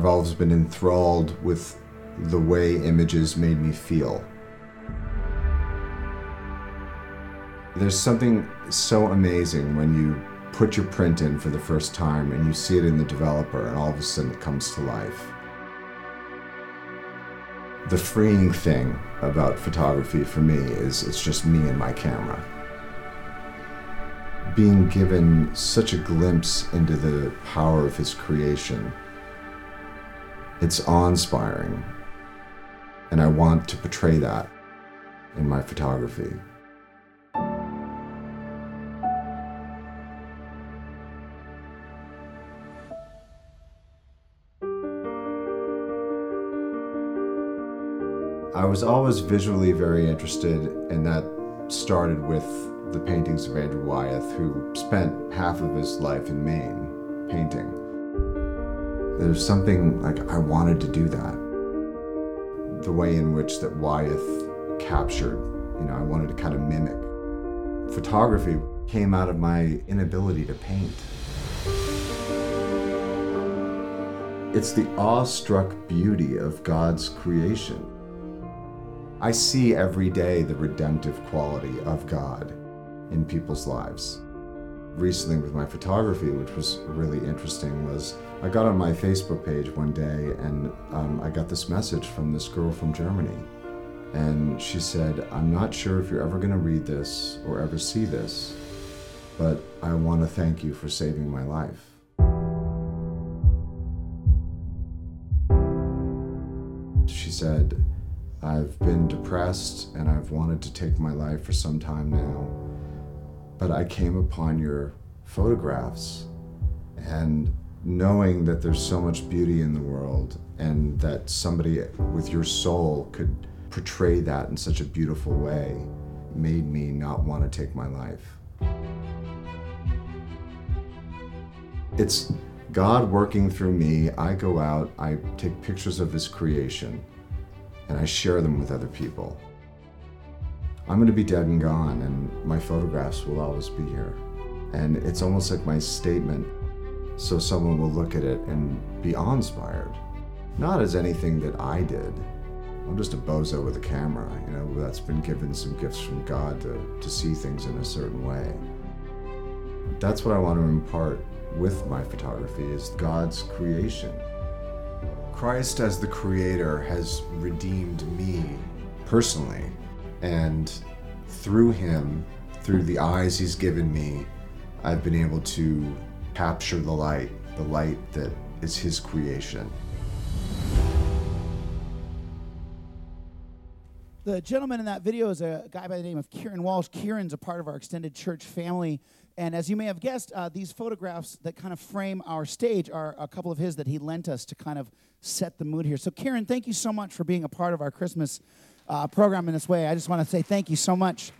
I've always been enthralled with the way images made me feel. There's something so amazing when you put your print in for the first time and you see it in the developer and all of a sudden it comes to life. The freeing thing about photography for me is it's just me and my camera. Being given such a glimpse into the power of his creation, it's awe-inspiring. And I want to portray that in my photography. I was always visually very interested, and that started with the paintings of Andrew Wyeth, who spent half of his life in Maine painting. There's something like I wanted to do that. The way in which that Wyeth captured, you know, I wanted to kind of mimic. Photography came out of my inability to paint. It's the awestruck beauty of God's creation. I see every day the redemptive quality of God in people's lives. Recently, with my photography, which was really interesting, was I got on my Facebook page one day and um, I got this message from this girl from Germany. And she said, I'm not sure if you're ever going to read this or ever see this, but I want to thank you for saving my life. She said, I've been depressed and I've wanted to take my life for some time now. But I came upon your photographs and knowing that there's so much beauty in the world and that somebody with your soul could portray that in such a beautiful way made me not want to take my life. It's God working through me. I go out, I take pictures of His creation and I share them with other people. I'm going to be dead and gone, and my photographs will always be here. And it's almost like my statement, so someone will look at it and be awe inspired. Not as anything that I did. I'm just a bozo with a camera, you know, that's been given some gifts from God to, to see things in a certain way. That's what I want to impart with my photography is God's creation. Christ as the creator has redeemed me personally. And through him, through the eyes he's given me, I've been able to capture the light, the light that is his creation. The gentleman in that video is a guy by the name of Kieran Walsh. Kieran's a part of our extended church family. And as you may have guessed, uh, these photographs that kind of frame our stage are a couple of his that he lent us to kind of set the mood here. So, Kieran, thank you so much for being a part of our Christmas uh, program in this way. I just want to say thank you so much.